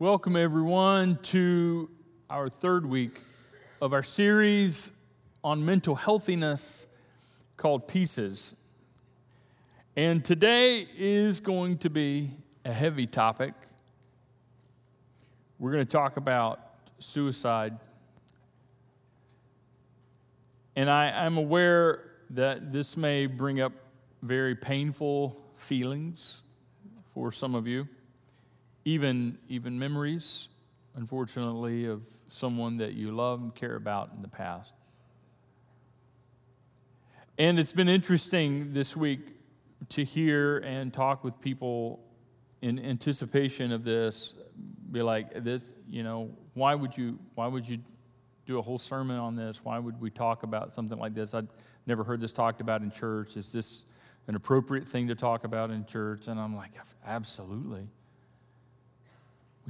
Welcome, everyone, to our third week of our series on mental healthiness called Pieces. And today is going to be a heavy topic. We're going to talk about suicide. And I, am aware that this may bring up very painful feelings for some of you even, even memories, unfortunately, of someone that you love and care about in the past. And it's been interesting this week to hear and talk with people in anticipation of this. Be like, this, you know, why would you, why would you do a whole sermon on this? Why would we talk about something like this? I'd never heard this talked about in church. Is this an appropriate thing to talk about in church? And I'm like, absolutely.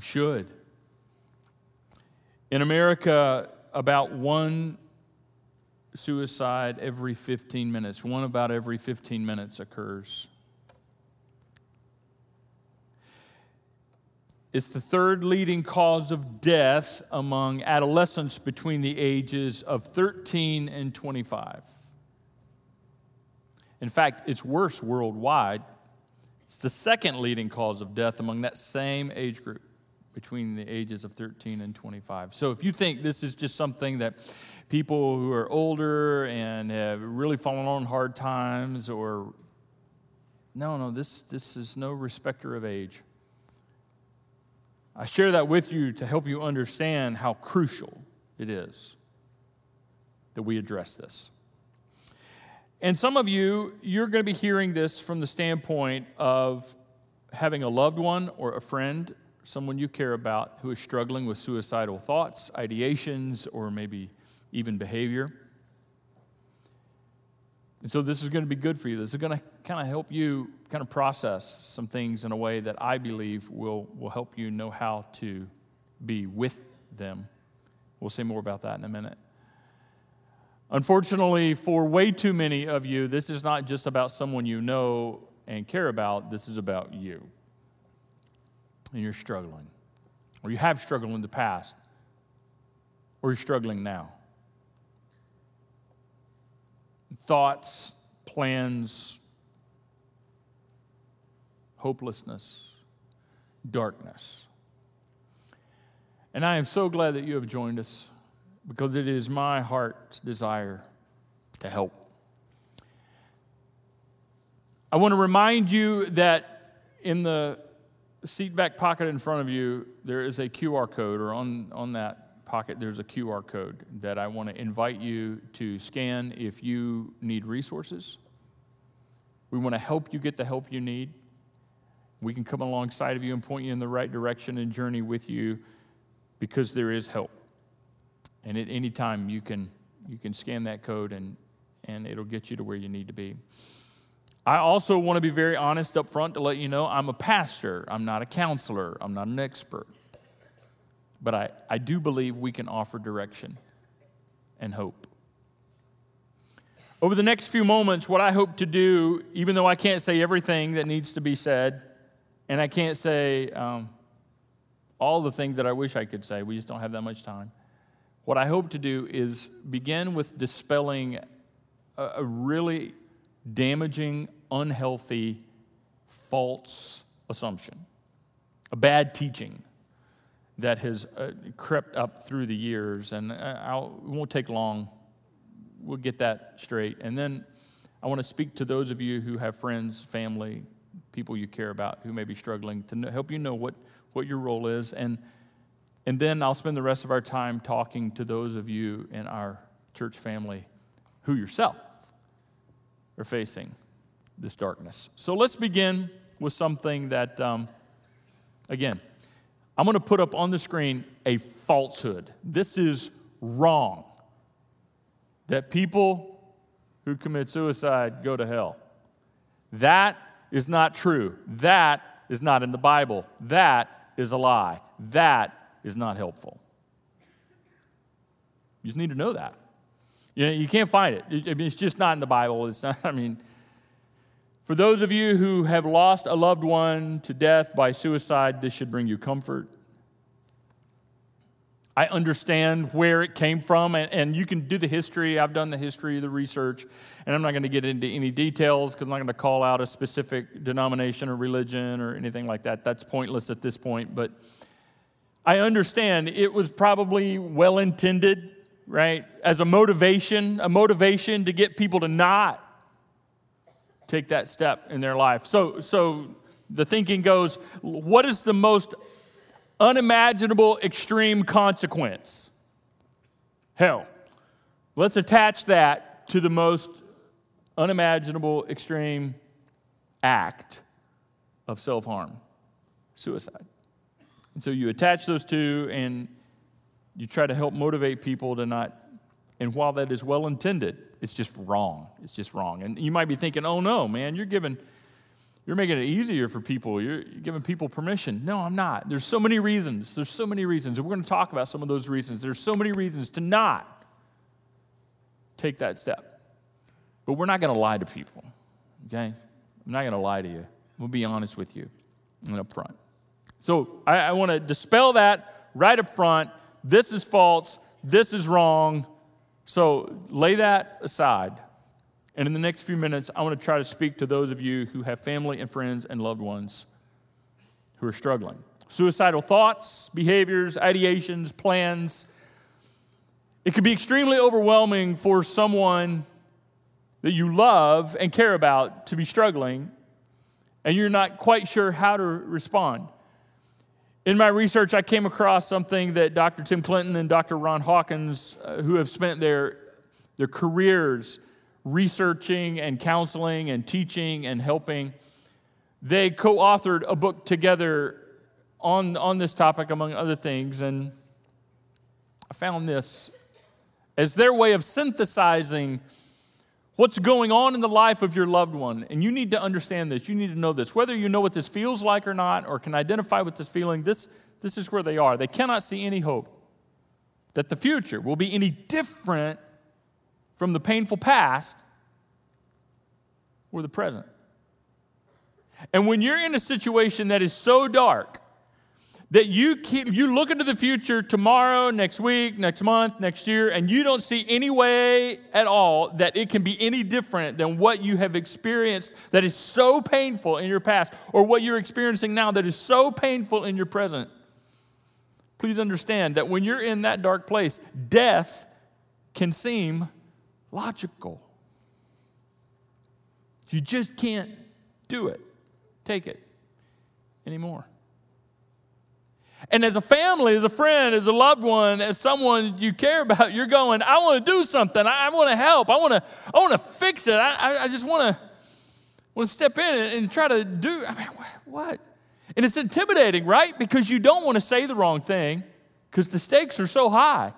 We should. In America, about one suicide every 15 minutes, one about every 15 minutes occurs. It's the third leading cause of death among adolescents between the ages of 13 and 25. In fact, it's worse worldwide. It's the second leading cause of death among that same age group between the ages of 13 and 25. So if you think this is just something that people who are older and have really fallen on hard times or no, no, this, this is no respecter of age. I share that with you to help you understand how crucial it is that we address this. And some of you, you're going to be hearing this from the standpoint of having a loved one or a friend someone you care about who is struggling with suicidal thoughts, ideations, or maybe even behavior. And so this is going to be good for you. This is going to kind of help you kind of process some things in a way that I believe will, will help you know how to be with them. We'll say more about that in a minute. Unfortunately, for way too many of you, this is not just about someone you know and care about, this is about you and you're struggling, or you have struggled in the past, or you're struggling now. Thoughts, plans, hopelessness, darkness. And I am so glad that you have joined us because it is my heart's desire to help. I want to remind you that in the seat back pocket in front of you, there is a QR code, or on, on that pocket, there's a QR code that I want to invite you to scan if you need resources. We want to help you get the help you need. We can come alongside of you and point you in the right direction and journey with you because there is help. And at any time, you can, you can scan that code and, and it'll get you to where you need to be. I also want to be very honest up front to let you know I'm a pastor, I'm not a counselor, I'm not an expert. But I, I do believe we can offer direction and hope. Over the next few moments, what I hope to do, even though I can't say everything that needs to be said, and I can't say um, all the things that I wish I could say, we just don't have that much time. What I hope to do is begin with dispelling a, a really damaging, unhealthy, false assumption, a bad teaching that has uh, crept up through the years. And uh, I'll, it won't take long. We'll get that straight. And then I want to speak to those of you who have friends, family, people you care about who may be struggling to know, help you know what, what your role is. And, and then I'll spend the rest of our time talking to those of you in our church family who yourself are facing this darkness. So let's begin with something that, um, again, I'm going to put up on the screen a falsehood. This is wrong. That people who commit suicide go to hell. That is not true. That is not in the Bible. That is a lie. That is not helpful. You just need to know that. You, know, you can't find it. It's just not in the Bible. It's not, I mean, for those of you who have lost a loved one to death by suicide, this should bring you comfort. I understand where it came from, and, and you can do the history. I've done the history, the research, and I'm not going to get into any details because I'm not going to call out a specific denomination or religion or anything like that. That's pointless at this point. But I understand it was probably well intended, right? As a motivation, a motivation to get people to not take that step in their life. So, so the thinking goes what is the most unimaginable extreme consequence? Hell. Let's attach that to the most unimaginable extreme act of self harm suicide. And so you attach those two and you try to help motivate people to not, and while that is well intended, it's just wrong. It's just wrong. And you might be thinking, oh no, man, you're giving you're making it easier for people. You're, giving people permission. No, I'm not. There's so many reasons. There's so many reasons. And we're going to talk about some of those reasons. There's so many reasons to not take that step. But we're not going to lie to people, okay? I'm not going to lie to you. We'll be honest with you and up front. So I, I want to dispel that right up front. This is false. This is wrong. So lay that aside. And in the next few minutes, I want to try to speak to those of you who have family and friends and loved ones who are struggling. Suicidal thoughts, behaviors, ideations, plans. It could be extremely overwhelming for someone that you love and care about to be struggling, and you're not quite sure how to respond. In my research, I came across something that Dr. Tim Clinton and Dr. Ron Hawkins, uh, who have spent their, their careers researching and counseling and teaching and helping. They co authored a book together on, on this topic, among other things, and I found this as their way of synthesizing what's going on in the life of your loved one. And you need to understand this. You need to know this. Whether you know what this feels like or not, or can identify with this feeling, this, this is where they are. They cannot see any hope that the future will be any different from the painful past or the present. And when you're in a situation that is so dark that you keep, you look into the future tomorrow, next week, next month, next year, and you don't see any way at all that it can be any different than what you have experienced that is so painful in your past, or what you're experiencing now that is so painful in your present. Please understand that when you're in that dark place, death can seem logical. You just can't do it, take it anymore. And as a family, as a friend, as a loved one, as someone you care about, you're going, I want to do something. I, I want to help. I want to, I want to fix it. I, I, I just want to, want to step in and, and try to do. I mean, what? And it's intimidating, right? Because you don't want to say the wrong thing because the stakes are so high.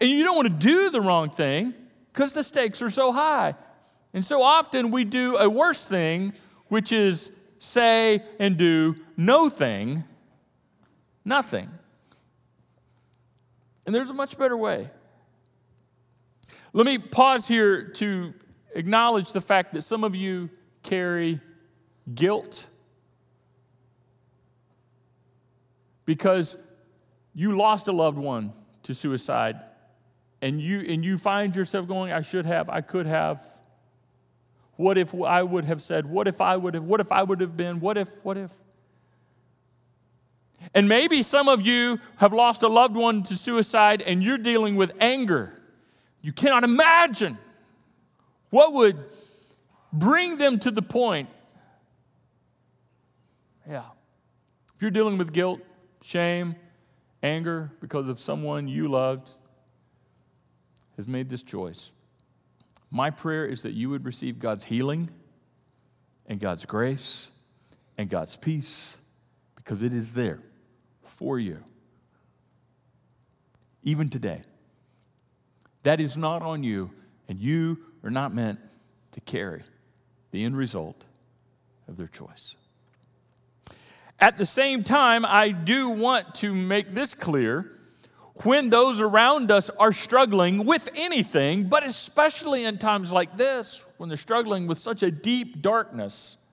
And you don't want to do the wrong thing because the stakes are so high. And so often we do a worse thing, which is say and do no thing, nothing. And there's a much better way. Let me pause here to acknowledge the fact that some of you carry guilt because you lost a loved one to suicide and you and you find yourself going i should have i could have what if i would have said what if i would have what if i would have been what if what if and maybe some of you have lost a loved one to suicide and you're dealing with anger. You cannot imagine what would bring them to the point. Yeah. If you're dealing with guilt shame anger because of someone you loved has made this choice. My prayer is that you would receive God's healing and God's grace and God's peace because it is there for you. Even today. That is not on you, and you are not meant to carry the end result of their choice. At the same time, I do want to make this clear when those around us are struggling with anything, but especially in times like this, when they're struggling with such a deep darkness.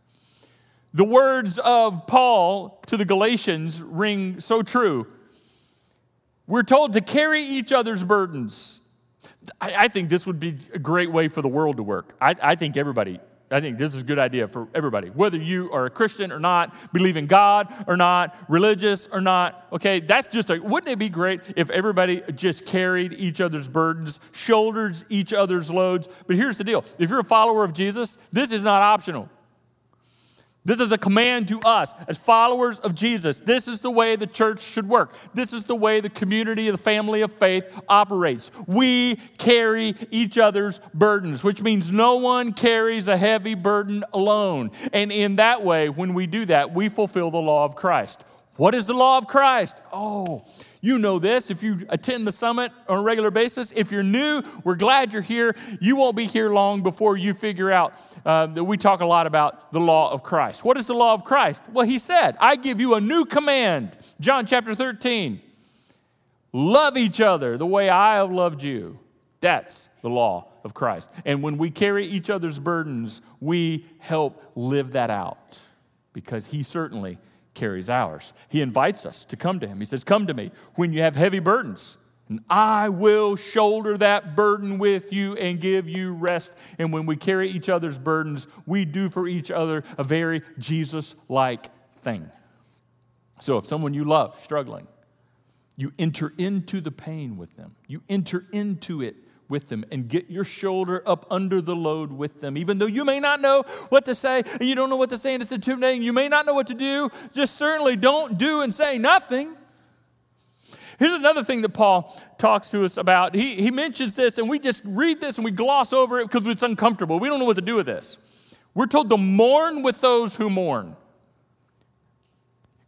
The words of Paul to the Galatians ring so true. We're told to carry each other's burdens. I, I think this would be a great way for the world to work. I, I think everybody I think this is a good idea for everybody. Whether you are a Christian or not, believe in God or not, religious or not, okay, that's just a, wouldn't it be great if everybody just carried each other's burdens, shoulders each other's loads? But here's the deal if you're a follower of Jesus, this is not optional. This is a command to us as followers of Jesus. This is the way the church should work. This is the way the community, the family of faith operates. We carry each other's burdens, which means no one carries a heavy burden alone. And in that way, when we do that, we fulfill the law of Christ. What is the law of Christ? Oh, you know this if you attend the summit on a regular basis. If you're new, we're glad you're here. You won't be here long before you figure out uh, that we talk a lot about the law of Christ. What is the law of Christ? Well, he said, I give you a new command. John chapter 13. Love each other the way I have loved you. That's the law of Christ. And when we carry each other's burdens, we help live that out because he certainly carries ours. He invites us to come to him. He says, Come to me when you have heavy burdens, and I will shoulder that burden with you and give you rest. And when we carry each other's burdens, we do for each other a very Jesus like thing. So if someone you love struggling, you enter into the pain with them, you enter into it with them and get your shoulder up under the load with them. Even though you may not know what to say and you don't know what to say and it's intimidating, you may not know what to do, just certainly don't do and say nothing. Here's another thing that Paul talks to us about. He, he mentions this, and we just read this and we gloss over it because it's uncomfortable. We don't know what to do with this. We're told to mourn with those who mourn,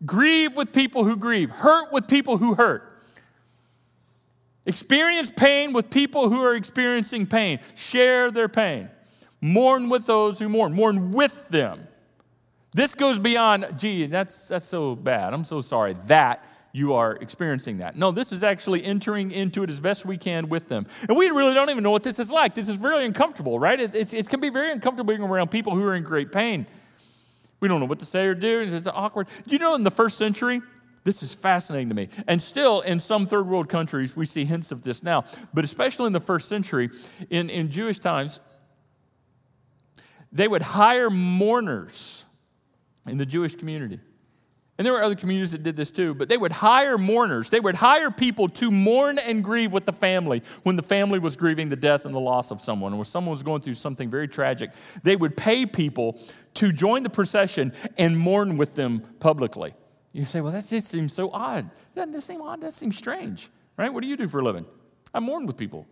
grieve with people who grieve, hurt with people who hurt. Experience pain with people who are experiencing pain. Share their pain. Mourn with those who mourn. Mourn with them. This goes beyond, gee, that's, that's so bad. I'm so sorry that you are experiencing that. No, this is actually entering into it as best we can with them. And we really don't even know what this is like. This is really uncomfortable, right? It, it, it can be very uncomfortable being around people who are in great pain. We don't know what to say or do. It's awkward. You know, in the first century, this is fascinating to me. And still, in some third world countries, we see hints of this now. But especially in the first century, in, in Jewish times, they would hire mourners in the Jewish community. And there were other communities that did this too, but they would hire mourners. They would hire people to mourn and grieve with the family when the family was grieving the death and the loss of someone, or someone was going through something very tragic. They would pay people to join the procession and mourn with them publicly. You say, well, that just seems so odd. Doesn't that seem odd? That seems strange, right? What do you do for a living? I mourn with people.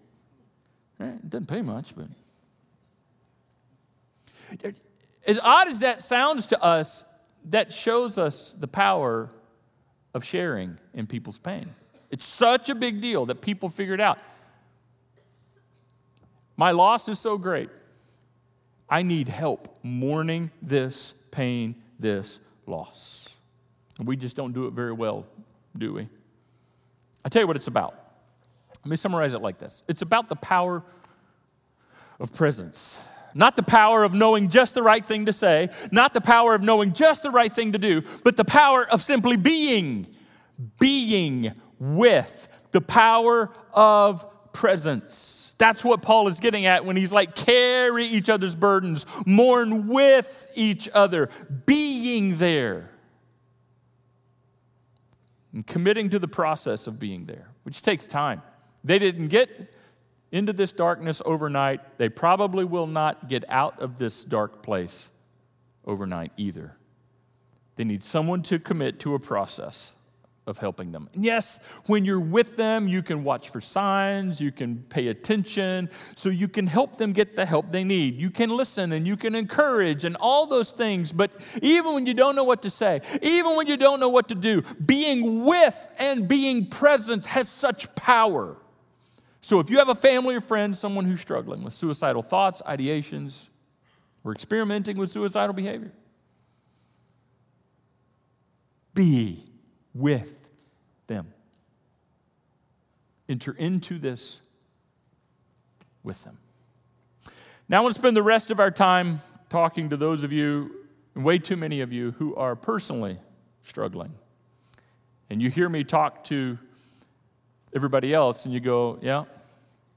Right? It doesn't pay much, but. As odd as that sounds to us, that shows us the power of sharing in people's pain. It's such a big deal that people figured out. My loss is so great. I need help mourning this pain, this loss. And we just don't do it very well, do we? I tell you what it's about. Let me summarize it like this it's about the power of presence. Not the power of knowing just the right thing to say, not the power of knowing just the right thing to do, but the power of simply being, being with the power of presence. That's what Paul is getting at when he's like, carry each other's burdens, mourn with each other, being there and committing to the process of being there, which takes time. They didn't get into this darkness overnight. They probably will not get out of this dark place overnight either. They need someone to commit to a process of helping them. And yes, when you're with them, you can watch for signs, you can pay attention, so you can help them get the help they need. You can listen and you can encourage and all those things. But even when you don't know what to say, even when you don't know what to do, being with and being present has such power. So if you have a family or friend, someone who's struggling with suicidal thoughts, ideations, or experimenting with suicidal behavior, be with them. Enter into this with them. Now, I want to spend the rest of our time talking to those of you, and way too many of you, who are personally struggling. And you hear me talk to everybody else and you go, yeah.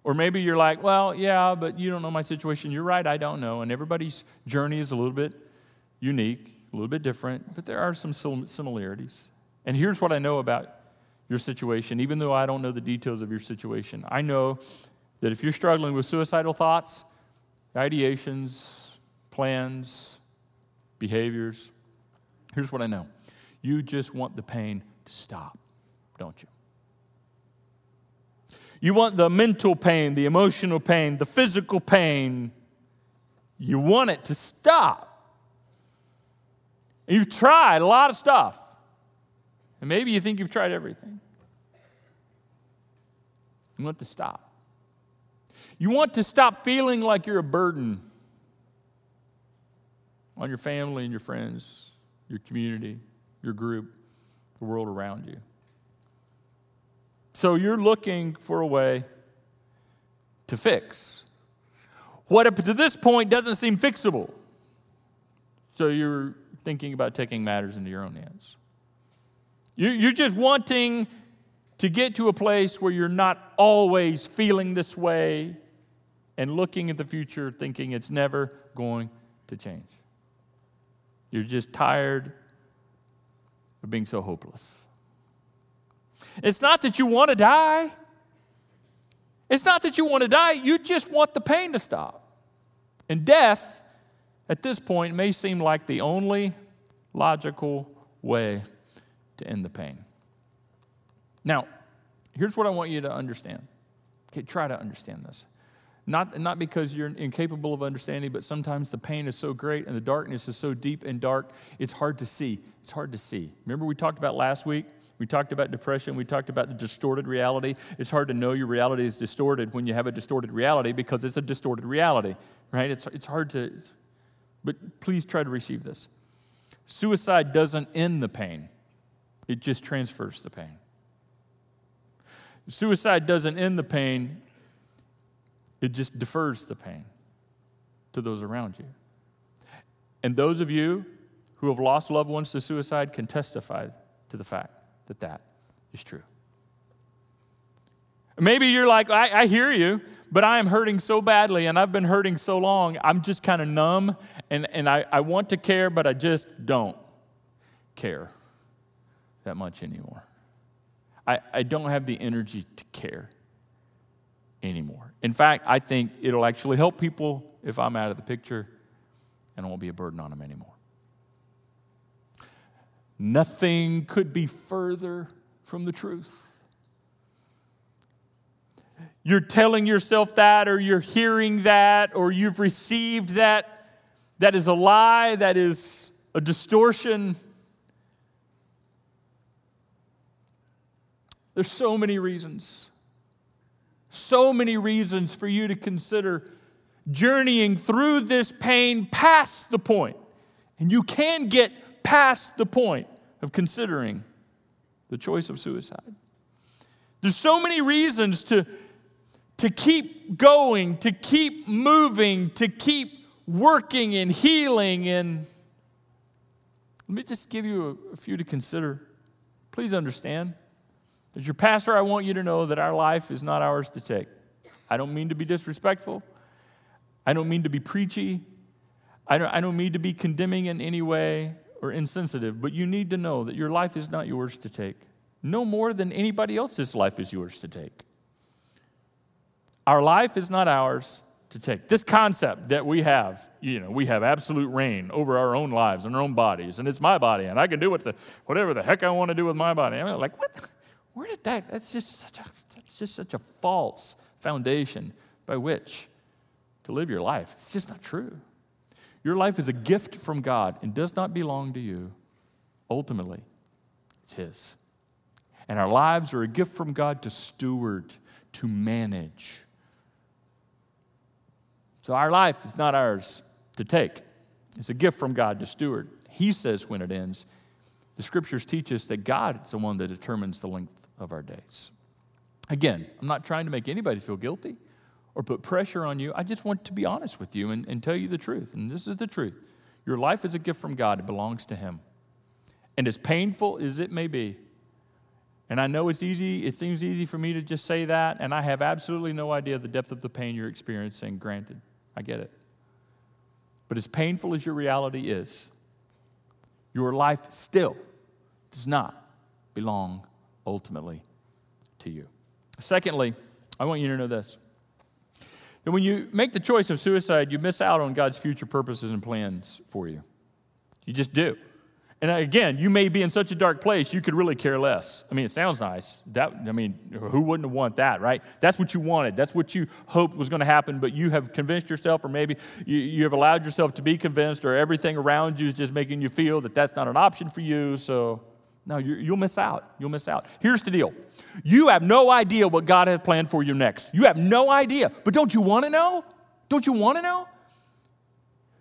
Or maybe you're like, well, yeah, but you don't know my situation. You're right, I don't know. And everybody's journey is a little bit unique, a little bit different, but there are some similarities. And here's what I know about your situation, even though I don't know the details of your situation. I know that if you're struggling with suicidal thoughts, ideations, plans, behaviors, here's what I know you just want the pain to stop, don't you? You want the mental pain, the emotional pain, the physical pain. You want it to stop. You've tried a lot of stuff. And maybe you think you've tried everything. You want to stop. You want to stop feeling like you're a burden on your family and your friends, your community, your group, the world around you. So you're looking for a way to fix what up to this point doesn't seem fixable. So you're thinking about taking matters into your own hands. You're just wanting to get to a place where you're not always feeling this way and looking at the future thinking it's never going to change. You're just tired of being so hopeless. It's not that you want to die. It's not that you want to die, you just want the pain to stop. And death, at this point, may seem like the only logical way to end the pain. Now, here's what I want you to understand. Okay, try to understand this. Not, not because you're incapable of understanding, but sometimes the pain is so great and the darkness is so deep and dark, it's hard to see. It's hard to see. Remember, we talked about last week? We talked about depression. We talked about the distorted reality. It's hard to know your reality is distorted when you have a distorted reality because it's a distorted reality, right? It's, it's hard to, but please try to receive this. Suicide doesn't end the pain, it just transfers the pain. Suicide doesn't end the pain, it just defers the pain to those around you. And those of you who have lost loved ones to suicide can testify to the fact that that is true. Maybe you're like, I, I, hear you, but I am hurting so badly and I've been hurting so long, I'm just kind of numb and, and I, I want to care, but I just don't care that much anymore. I, I don't have the energy to care anymore. In fact, I think it'll actually help people if I'm out of the picture and it won't be a burden on them anymore. Nothing could be further from the truth. You're telling yourself that, or you're hearing that, or you've received that. That is a lie, that is a distortion. There's so many reasons so many reasons for you to consider journeying through this pain past the point. And you can get past the point of considering the choice of suicide. There's so many reasons to, to keep going, to keep moving, to keep working and healing. And let me just give you a, a few to consider. Please understand as your pastor, I want you to know that our life is not ours to take. I don't mean to be disrespectful. I don't mean to be preachy. I don't, I don't mean to be condemning in any way or insensitive, but you need to know that your life is not yours to take. No more than anybody else's life is yours to take. Our life is not ours to take. This concept that we have, you know, we have absolute reign over our own lives and our own bodies, and it's my body, and I can do what the, whatever the heck I want to do with my body. I'm like, what? Where did that? That's just such a, that's just such a false foundation by which to live your life. It's just not true. Your life is a gift from God and does not belong to you. Ultimately, it's His. And our lives are a gift from God to steward, to manage. So our life is not ours to take, it's a gift from God to steward. He says when it ends, the scriptures teach us that God is the one that determines the length of our days. Again, I'm not trying to make anybody feel guilty or put pressure on you. I just want to be honest with you and, and tell you the truth. And this is the truth your life is a gift from God, it belongs to Him. And as painful as it may be, And I know it's easy, it seems easy for me to just say that, and I have absolutely no idea the depth of the pain you're experiencing, granted. I get it. But as painful as your reality is, your life still does not belong ultimately to you. Secondly, I want you to know this that when you make the choice of suicide, you miss out on God's future purposes and plans for you. You just do. And again, you may be in such a dark place, you could really care less. I mean, it sounds nice. That, I mean, who wouldn't want that, right? That's what you wanted. That's what you hoped was going to happen, but you have convinced yourself, or maybe you, you have allowed yourself to be convinced, or everything around you is just making you feel that that's not an option for you. So, no, you'll miss out. You'll miss out. Here's the deal you have no idea what God has planned for you next. You have no idea. But don't you want to know? Don't you want to know?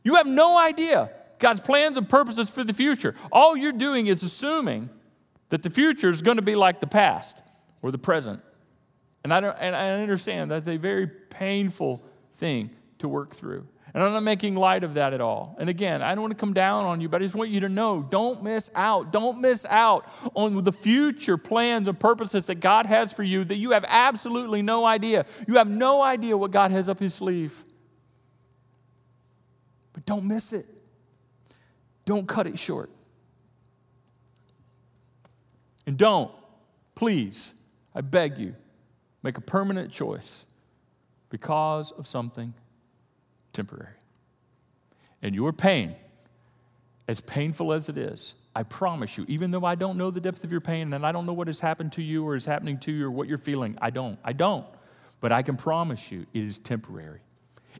You have no idea. God's plans and purposes for the future. All you're doing is assuming that the future is going to be like the past or the present. And I, don't, and I understand that's a very painful thing to work through. And I'm not making light of that at all. And again, I don't want to come down on you, but I just want you to know don't miss out. Don't miss out on the future plans and purposes that God has for you that you have absolutely no idea. You have no idea what God has up his sleeve. But don't miss it. Don't cut it short. And don't, please, I beg you, make a permanent choice because of something temporary. And your pain, as painful as it is, I promise you, even though I don't know the depth of your pain and I don't know what has happened to you or is happening to you or what you're feeling, I don't. I don't. But I can promise you it is temporary.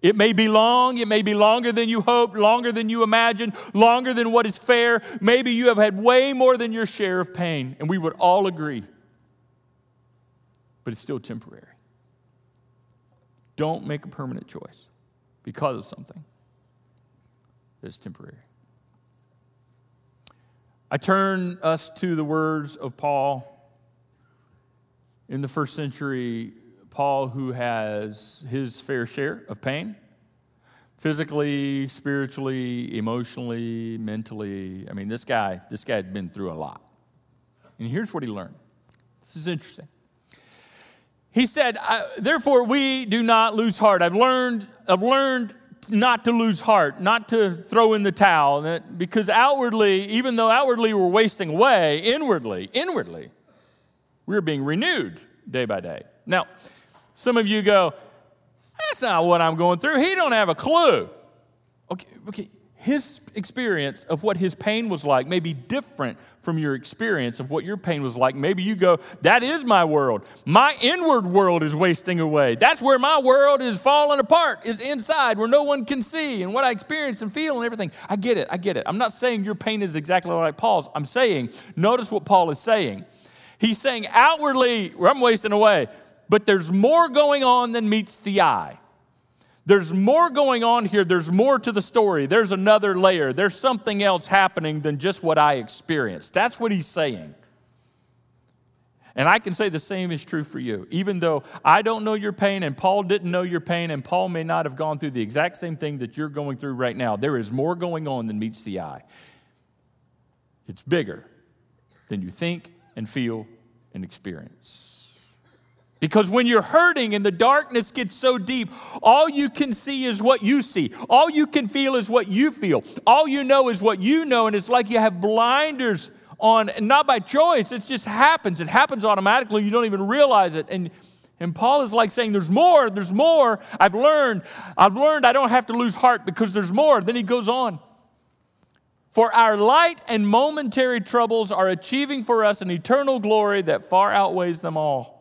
It may be long, it may be longer than you hoped, longer than you imagined, longer than what is fair. Maybe you have had way more than your share of pain, and we would all agree. But it's still temporary. Don't make a permanent choice because of something that's temporary. I turn us to the words of Paul in the first century Paul, who has his fair share of pain physically, spiritually, emotionally, mentally. I mean, this guy, this guy had been through a lot. And here's what he learned. This is interesting. He said, "Therefore we do not lose heart." I've learned I've learned not to lose heart, not to throw in the towel, because outwardly, even though outwardly we're wasting away, inwardly, inwardly, we're being renewed day by day. Now, some of you go, that's not what I'm going through. He don't have a clue. Okay, okay. His experience of what his pain was like may be different from your experience of what your pain was like. Maybe you go, That is my world. My inward world is wasting away. That's where my world is falling apart, is inside, where no one can see, and what I experience and feel and everything. I get it. I get it. I'm not saying your pain is exactly like Paul's. I'm saying, notice what Paul is saying. He's saying, Outwardly, I'm wasting away. But there's more going on than meets the eye. There's more going on here. There's more to the story. There's another layer. There's something else happening than just what I experienced. That's what he's saying. And I can say the same is true for you. Even though I don't know your pain and Paul didn't know your pain and Paul may not have gone through the exact same thing that you're going through right now, there is more going on than meets the eye. It's bigger than you think and feel and experience. Because when you're hurting and the darkness gets so deep, all you can see is what you see. All you can feel is what you feel. All you know is what you know. And it's like you have blinders on, not by choice, it just happens. It happens automatically. You don't even realize it. And and Paul is like saying, There's more, there's more. I've learned, I've learned I don't have to lose heart because there's more. Then he goes on. For our light and momentary troubles are achieving for us an eternal glory that far outweighs them all.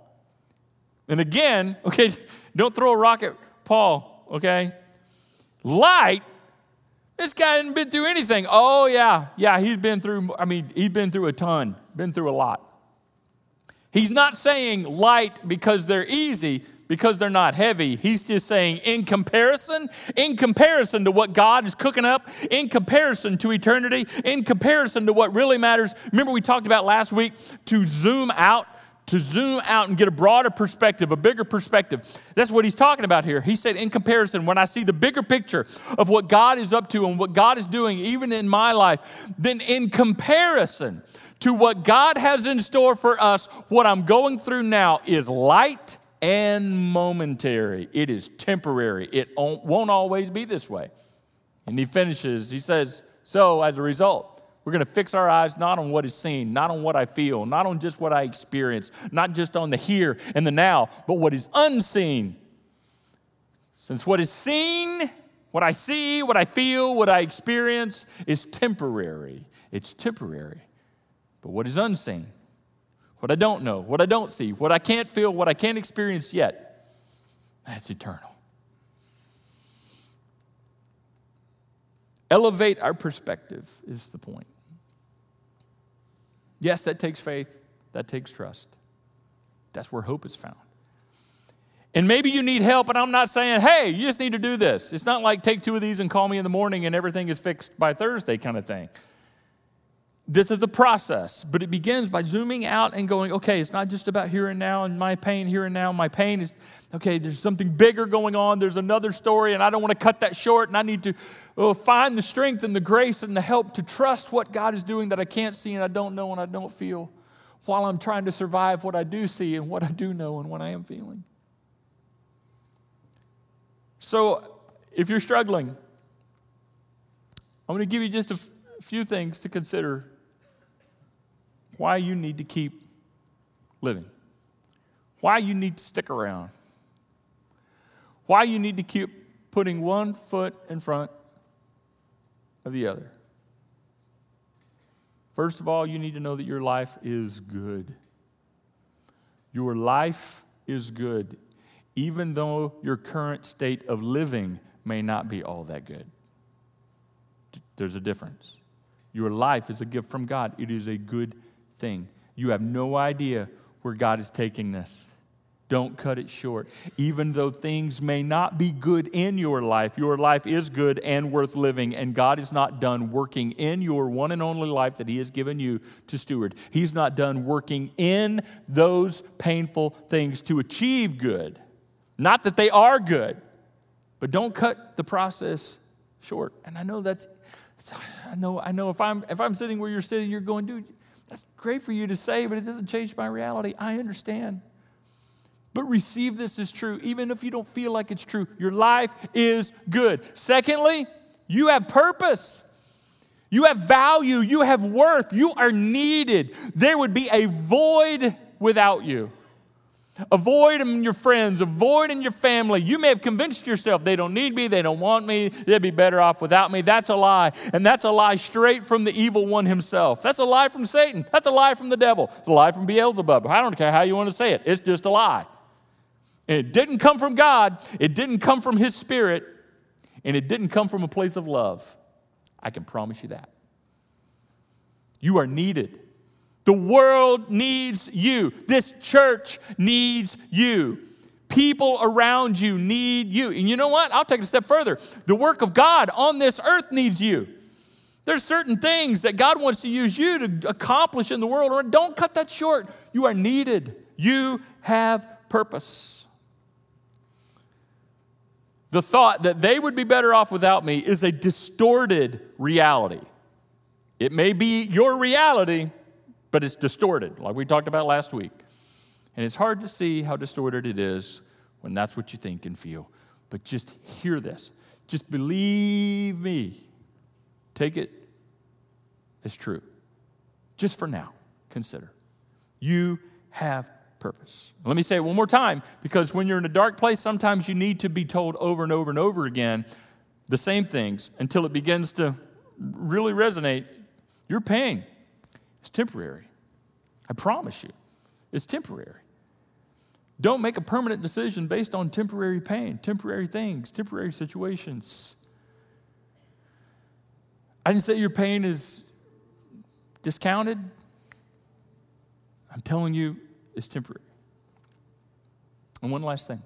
And again, okay, don't throw a rock at Paul, okay? Light, this guy hasn't been through anything. Oh, yeah, yeah, he's been through, I mean, he's been through a ton, been through a lot. He's not saying light because they're easy, because they're not heavy. He's just saying, in comparison, in comparison to what God is cooking up, in comparison to eternity, in comparison to what really matters. Remember, we talked about last week to zoom out to zoom out and get a broader perspective, a bigger perspective. That's what he's talking about here. He said, in comparison, when I see the bigger picture of what God is up to and what God is doing, even in my life, then in comparison to what God has in store for us, what I'm going through now is light and momentary. It is temporary. It won't always be this way. And he finishes, he says, So as a result, we're going to fix our eyes not on what is seen, not on what I feel, not on just what I experience, not just on the here and the now, but what is unseen. Since what is seen, what I see, what I feel, what I experience is temporary. It's temporary. But what is unseen, what I don't know, what I don't see, what I can't feel, what I can't experience yet, that's eternal. Elevate our perspective is the point. Yes, that takes faith, that takes trust. That's where hope is found. And maybe you need help, and I'm not saying, hey, you just need to do this. It's not like take two of these and call me in the morning and everything is fixed by Thursday kind of thing. This is a process, but it begins by zooming out and going, okay, it's not just about here and now and my pain here and now. My pain is, okay, there's something bigger going on. There's another story, and I don't want to cut that short. And I need to oh, find the strength and the grace and the help to trust what God is doing that I can't see and I don't know and I don't feel while I'm trying to survive what I do see and what I do know and what I am feeling. So, if you're struggling, I'm going to give you just a few things to consider why you need to keep living, why you need to stick around, why you need to keep putting one foot in front of the other. First of all, you need to know that your life is good. Your life is good even though your current state of living may not be all that good. There's a difference. Your life is a gift from God, it is a good thing. You have no idea where God is taking this. Don't cut it short. Even though things may not be good in your life, your life is good and worth living, and God is not done working in your one and only life that He has given you to steward. He's not done working in those painful things to achieve good. Not that they are good, but don't cut the process short. And I know that's, I know, I know if I'm if I'm sitting where you're sitting, you're going, dude, that's great for you to say, but it doesn't change my reality. I understand. But receive this as true, even if you don't feel like it's true. Your life is good. Secondly, you have purpose. You have value. You have worth. You are needed. There would be a void without you. Avoid them your friends, avoid in your family. You may have convinced yourself they don't need me, they don't want me, they'd be better off without me. That's a lie. And that's a lie straight from the evil one himself. That's a lie from Satan. That's a lie from the devil. It's a lie from Beelzebub. I don't care how you want to say it, it's just a lie. And it didn't come from God, it didn't come from his spirit, and it didn't come from a place of love. I can promise you that. You are needed. The world needs you. This church needs you. People around you need you. And you know what? I'll take it a step further. The work of God on this earth needs you. There's certain things that God wants to use you to accomplish in the world. Don't cut that short. You are needed. You have purpose. The thought that they would be better off without me is a distorted reality. It may be your reality, but it's distorted, like we talked about last week. And it's hard to see how distorted it is when that's what you think and feel. But just hear this. Just believe me. Take it as true. Just for now, consider. You have purpose. Let me say it one more time because when you're in a dark place, sometimes you need to be told over and over and over again the same things until it begins to really resonate. Your pain it's temporary. I promise you, it's temporary. Don't make a permanent decision based on temporary pain, temporary things, temporary situations. I didn't say your pain is discounted. I'm telling you, it's temporary. And one last thing.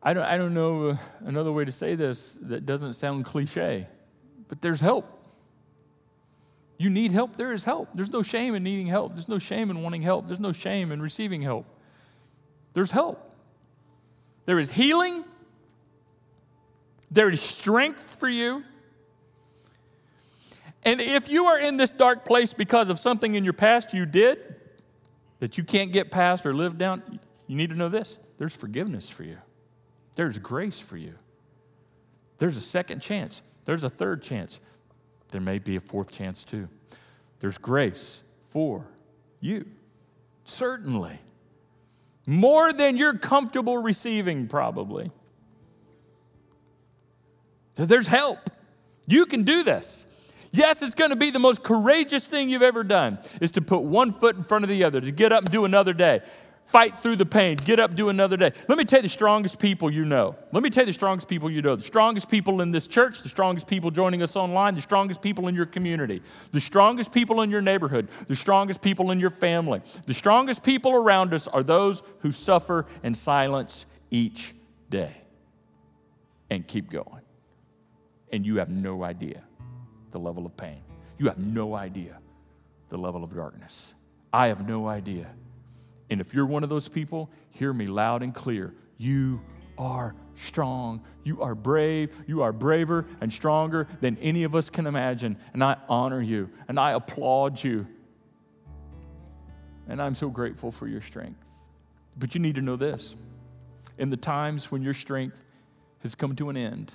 I don't, I don't know uh, another way to say this that doesn't sound cliche, but there's help. You need help, there is help. There's no shame in needing help. There's no shame in wanting help. There's no shame in receiving help. There's help. There is healing. There is strength for you. And if you are in this dark place because of something in your past you did that you can't get past or live down, you need to know this there's forgiveness for you, there's grace for you, there's a second chance, there's a third chance, there may be a fourth chance too. There's grace for you, certainly. More than you're comfortable receiving, probably. So there's help. You can do this. Yes, it's going to be the most courageous thing you've ever done is to put one foot in front of the other, to get up and do another day. Fight through the pain, get up, do another day. Let me tell you the strongest people you know. Let me tell you the strongest people you know. The strongest people in this church, the strongest people joining us online, the strongest people in your community, the strongest people in your neighborhood, the strongest people in your family. The strongest people around us are those who suffer in silence each day and keep going. And you have no idea the level of pain. You have no idea the level of darkness. I have no idea. And if you're one of those people, hear me loud and clear. You are strong. You are brave. You are braver and stronger than any of us can imagine. And I honor you and I applaud you. And I'm so grateful for your strength. But you need to know this in the times when your strength has come to an end,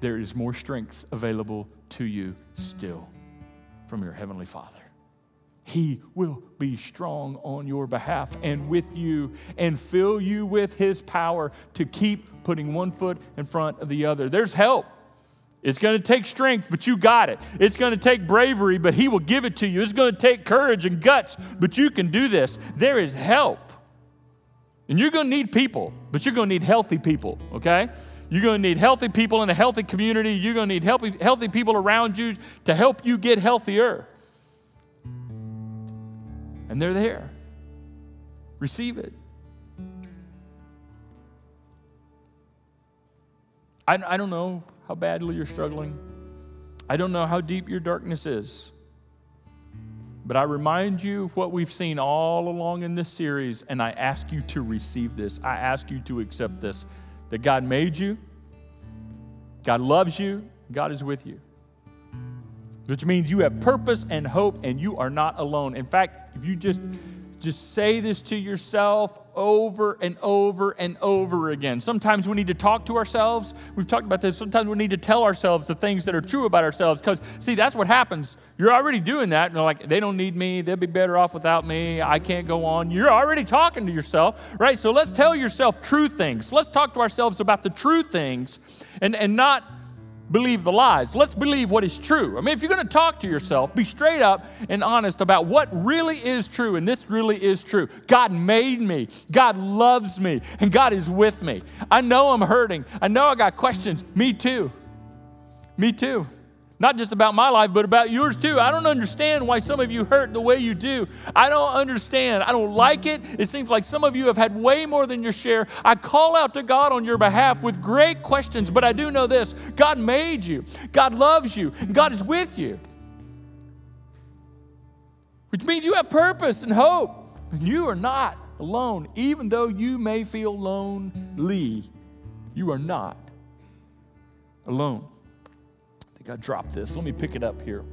there is more strength available to you still from your Heavenly Father. He will be strong on your behalf and with you and fill you with His power to keep putting one foot in front of the other. There's help. It's going to take strength, but you got it. It's going to take bravery, but He will give it to you. It's going to take courage and guts, but you can do this. There is help. And you're going to need people, but you're going to need healthy people, okay? You're going to need healthy people in a healthy community. You're going to need healthy, healthy people around you to help you get healthier. And they're there. Receive it. I, I don't know how badly you're struggling. I don't know how deep your darkness is. But I remind you of what we've seen all along in this series, and I ask you to receive this. I ask you to accept this that God made you, God loves you, God is with you. Which means you have purpose and hope and you are not alone. In fact, if you just just say this to yourself over and over and over again. Sometimes we need to talk to ourselves. We've talked about this. Sometimes we need to tell ourselves the things that are true about ourselves because, see, that's what happens. You're already doing that. And like, they don't need me. They'll be better off without me. I can't go on. You're already talking to yourself, right? So let's tell yourself true things. Let's talk to ourselves about the true things and, and not believe the lies. Let's believe what is true. I mean, if you're going to talk to yourself, be straight up and honest about what really is true, and this really is true. God made me, God loves me, and God is with me. I know I'm hurting. I know I got questions. Me too. Me too. Not just about my life, but about yours too. I don't understand why some of you hurt the way you do. I don't understand. I don't like it. It seems like some of you have had way more than your share. I call out to God on your behalf with great questions, but I do know this God made you, God loves you, and God is with you. Which means you have purpose and hope. And you are not alone. Even though you may feel lonely, you are not alone think I dropped this. Let me pick it up here.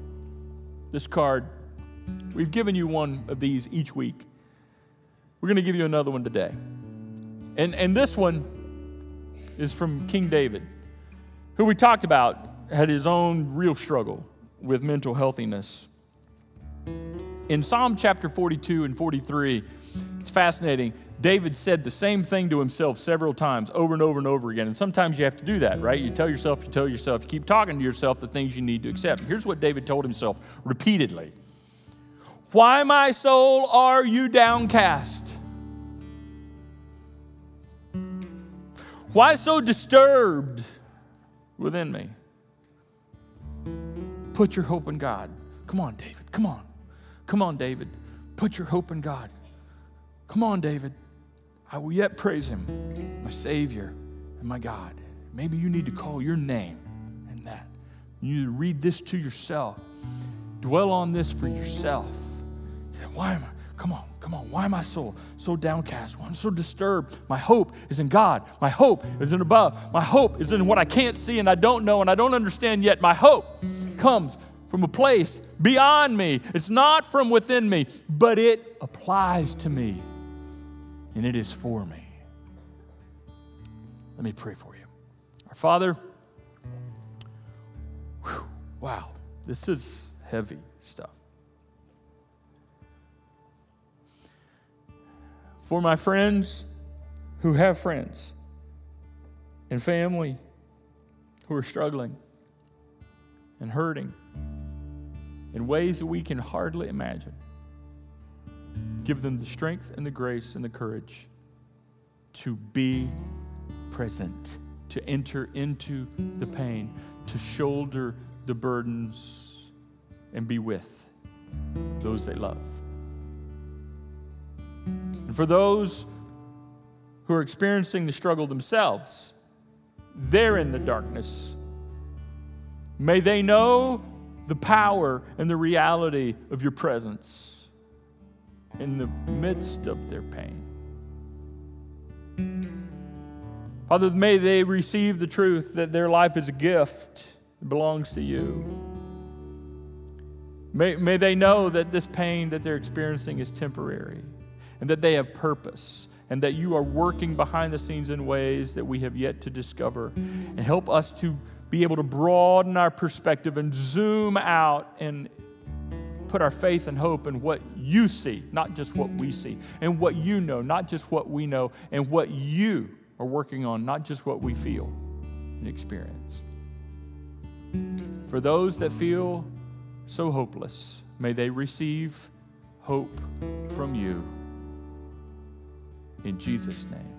This card, we've given you one of these each week. We're going to give you another one today. And, and this one is from King David, who we talked about had his own real struggle with mental healthiness. In Psalm chapter 42 and 43, it's fascinating. David said the same thing to himself several times, over and over and over again. And sometimes you have to do that, right? You tell yourself, you tell yourself, you keep talking to yourself the things you need to accept. Here's what David told himself repeatedly Why, my soul, are you downcast? Why so disturbed within me? Put your hope in God. Come on, David. Come on. Come on, David. Put your hope in God. Come on, David. I will yet praise him, my Savior and my God. Maybe you need to call your name in that. You need to read this to yourself. Dwell on this for yourself. You say, Why am I? Come on, come on. Why am I so so downcast? Why am I'm so disturbed. My hope is in God. My hope is in above. My hope is in what I can't see and I don't know and I don't understand yet. My hope comes from a place beyond me. It's not from within me, but it applies to me and it is for me. Let me pray for you. Our Father, whew, wow, this is heavy stuff. For my friends who have friends and family who are struggling and hurting in ways that we can hardly imagine. Give them the strength and the grace and the courage to be present, to enter into the pain, to shoulder the burdens, and be with those they love. And for those who are experiencing the struggle themselves, they're in the darkness. May they know the power and the reality of your presence in the midst of their pain. Father, may they receive the truth that their life is a gift, it belongs to you. May, may they know that this pain that they're experiencing is temporary and that they have purpose and that you are working behind the scenes in ways that we have yet to discover. And help us to be able to broaden our perspective and zoom out and put our faith and hope in what you see, not just what we see, and what you know, not just what we know, and what you are working on, not just what we feel and experience. For those that feel so hopeless, may they receive hope from you. In Jesus' name.